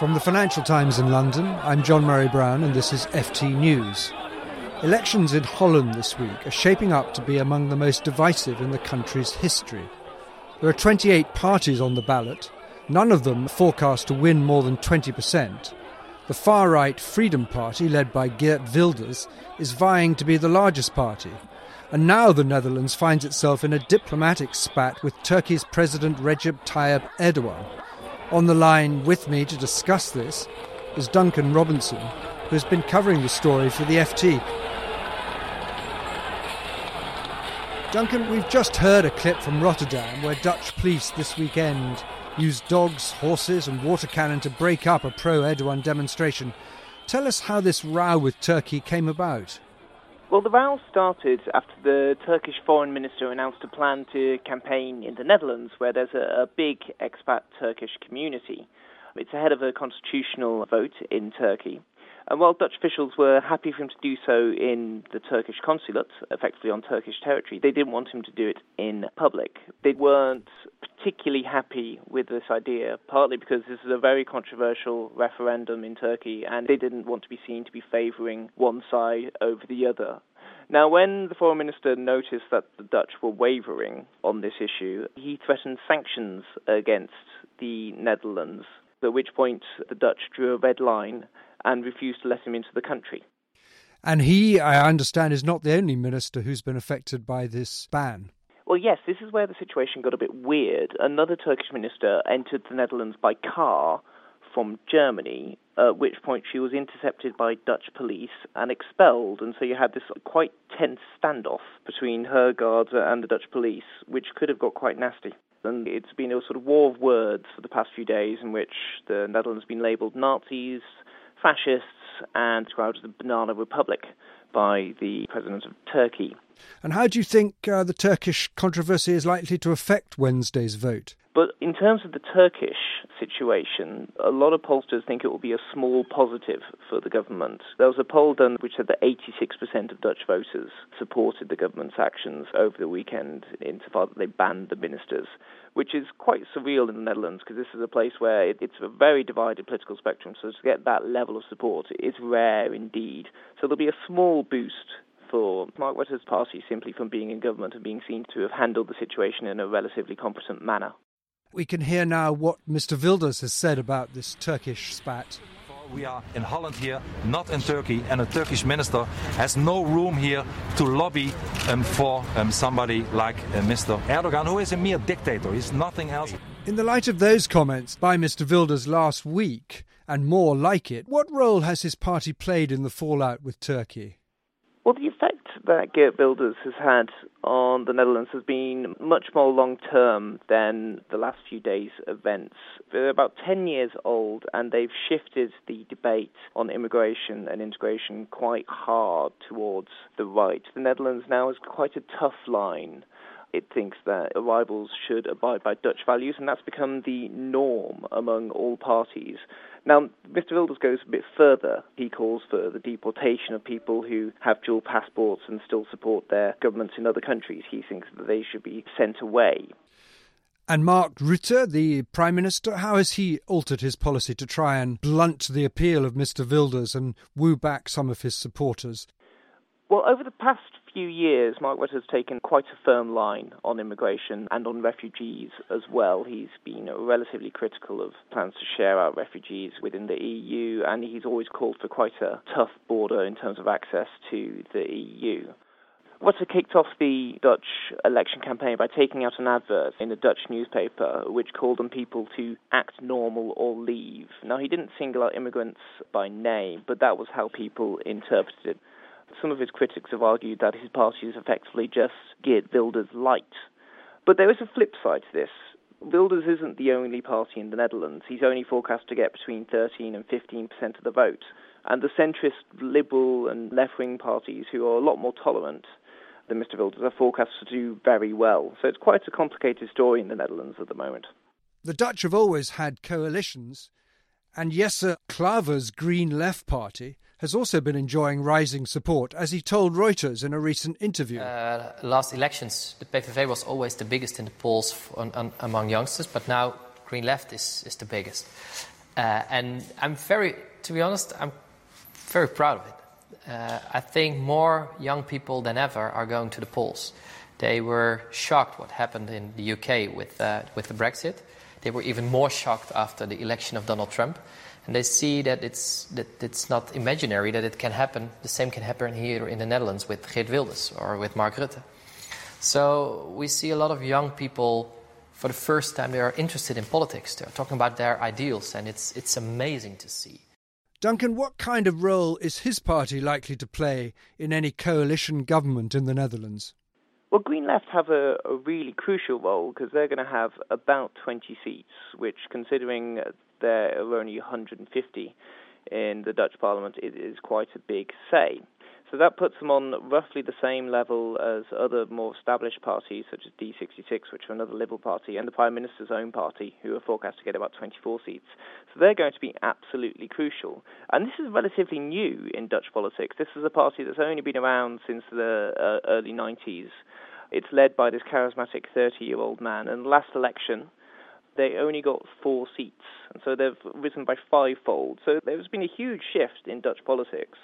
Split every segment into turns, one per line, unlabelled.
From the Financial Times in London, I'm John Murray Brown, and this is FT News. Elections in Holland this week are shaping up to be among the most divisive in the country's history. There are 28 parties on the ballot, none of them forecast to win more than 20%. The far right Freedom Party, led by Geert Wilders, is vying to be the largest party. And now the Netherlands finds itself in a diplomatic spat with Turkey's President Recep Tayyip Erdogan. On the line with me to discuss this is Duncan Robinson, who has been covering the story for the FT. Duncan, we've just heard a clip from Rotterdam where Dutch police this weekend used dogs, horses, and water cannon to break up a pro Erdogan demonstration. Tell us how this row with Turkey came about.
Well, the row started after the Turkish foreign minister announced a plan to campaign in the Netherlands, where there's a, a big expat Turkish community. It's ahead of a constitutional vote in Turkey. And while Dutch officials were happy for him to do so in the Turkish consulate, effectively on Turkish territory, they didn't want him to do it in public. They weren't particularly happy with this idea, partly because this is a very controversial referendum in Turkey, and they didn't want to be seen to be favouring one side over the other. Now, when the foreign minister noticed that the Dutch were wavering on this issue, he threatened sanctions against the Netherlands, at which point the Dutch drew a red line and refused to let him into the country.
And he, I understand, is not the only minister who's been affected by this ban.
Well, yes, this is where the situation got a bit weird. Another Turkish minister entered the Netherlands by car from Germany, at which point she was intercepted by Dutch police and expelled. And so you had this quite tense standoff between her guards and the Dutch police, which could have got quite nasty. And it's been a sort of war of words for the past few days in which the Netherlands has been labelled Nazis, fascists and described as the banana republic by the president of Turkey.
And how do you think uh, the Turkish controversy is likely to affect Wednesday's vote?
But in terms of the Turkish situation, a lot of pollsters think it will be a small positive for the government. There was a poll done which said that 86% of Dutch voters supported the government's actions over the weekend insofar that they banned the ministers, which is quite surreal in the Netherlands because this is a place where it's a very divided political spectrum. So to get that level of support is rare indeed. So there'll be a small boost for Mark Rutte's party simply from being in government and being seen to have handled the situation in a relatively competent manner.
We can hear now what Mr. Wilders has said about this Turkish spat.
We are in Holland here, not in Turkey, and a Turkish minister has no room here to lobby um, for um, somebody like uh, Mr. Erdogan, who is a mere dictator. He's nothing else.
In the light of those comments by Mr. Wilders last week, and more like it, what role has his party played in the fallout with Turkey?
Well, the effect that Geert Wilders has had on the Netherlands has been much more long term than the last few days' events. They're about 10 years old and they've shifted the debate on immigration and integration quite hard towards the right. The Netherlands now is quite a tough line it thinks that arrivals should abide by Dutch values, and that's become the norm among all parties. Now, Mr. Wilders goes a bit further. He calls for the deportation of people who have dual passports and still support their governments in other countries. He thinks that they should be sent away.
And Mark Rutte, the Prime Minister, how has he altered his policy to try and blunt the appeal of Mr. Wilders and woo back some of his supporters?
Well, over the past few years, Mark Rutte has taken quite a firm line on immigration and on refugees as well. He's been relatively critical of plans to share out refugees within the EU, and he's always called for quite a tough border in terms of access to the EU. Rutte kicked off the Dutch election campaign by taking out an advert in a Dutch newspaper which called on people to act normal or leave. Now, he didn't single out immigrants by name, but that was how people interpreted it. Some of his critics have argued that his party is effectively just Geert Wilders light. But there is a flip side to this. Wilders isn't the only party in the Netherlands. He's only forecast to get between 13 and 15 percent of the vote. And the centrist, liberal, and left wing parties, who are a lot more tolerant than Mr. Wilders, are forecast to do very well. So it's quite a complicated story in the Netherlands at the moment.
The Dutch have always had coalitions, and Jesse Klaver's Green Left Party has also been enjoying rising support, as he told Reuters in a recent interview.
Uh, last elections, the PVV was always the biggest in the polls on, on, among youngsters, but now Green Left is, is the biggest. Uh, and I'm very, to be honest, I'm very proud of it. Uh, I think more young people than ever are going to the polls. They were shocked what happened in the UK with, uh, with the Brexit. They were even more shocked after the election of Donald Trump. And they see that it's, that it's not imaginary, that it can happen. The same can happen here in the Netherlands with Geert Wilders or with Mark Rutte. So we see a lot of young people, for the first time, they are interested in politics. They're talking about their ideals, and it's, it's amazing to see.
Duncan, what kind of role is his party likely to play in any coalition government in the Netherlands?
Well, Green Left have a, a really crucial role because they're going to have about 20 seats, which, considering there are only 150 in the Dutch Parliament, it is quite a big say. So that puts them on roughly the same level as other more established parties such as D66, which are another Liberal party, and the Prime Minister's own party, who are forecast to get about 24 seats. So they're going to be absolutely crucial. And this is relatively new in Dutch politics. This is a party that's only been around since the uh, early 90s. It's led by this charismatic 30 year old man. And last election, they only got four seats, and so they've risen by fivefold. So there's been a huge shift in Dutch politics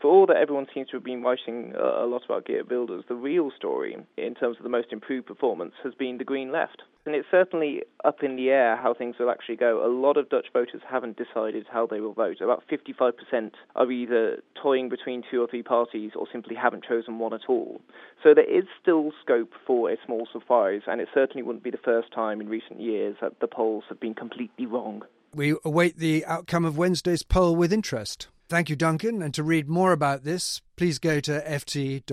for all that everyone seems to have been writing uh, a lot about Geert Wilders, the real story in terms of the most improved performance has been the Green Left. And it's certainly up in the air how things will actually go. A lot of Dutch voters haven't decided how they will vote. About 55% are either toying between two or three parties or simply haven't chosen one at all. So there is still scope for a small surprise, and it certainly wouldn't be the first time in recent years that the polls have been completely wrong.
We await the outcome of Wednesday's poll with interest. Thank you, Duncan. And to read more about this, please go to ft.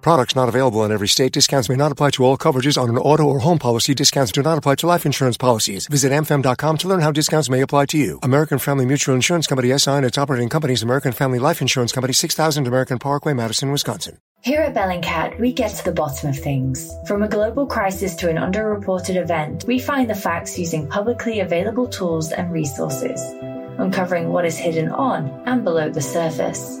Products not available in every state. Discounts may not apply to all coverages on an auto or home policy. Discounts do not apply to life insurance policies. Visit amfam.com to learn how discounts may apply to you. American Family Mutual Insurance Company SI and its operating companies American Family Life Insurance Company 6000 American Parkway, Madison, Wisconsin.
Here at Bellingcat, we get to the bottom of things. From a global crisis to an underreported event, we find the facts using publicly available tools and resources, uncovering what is hidden on and below the surface.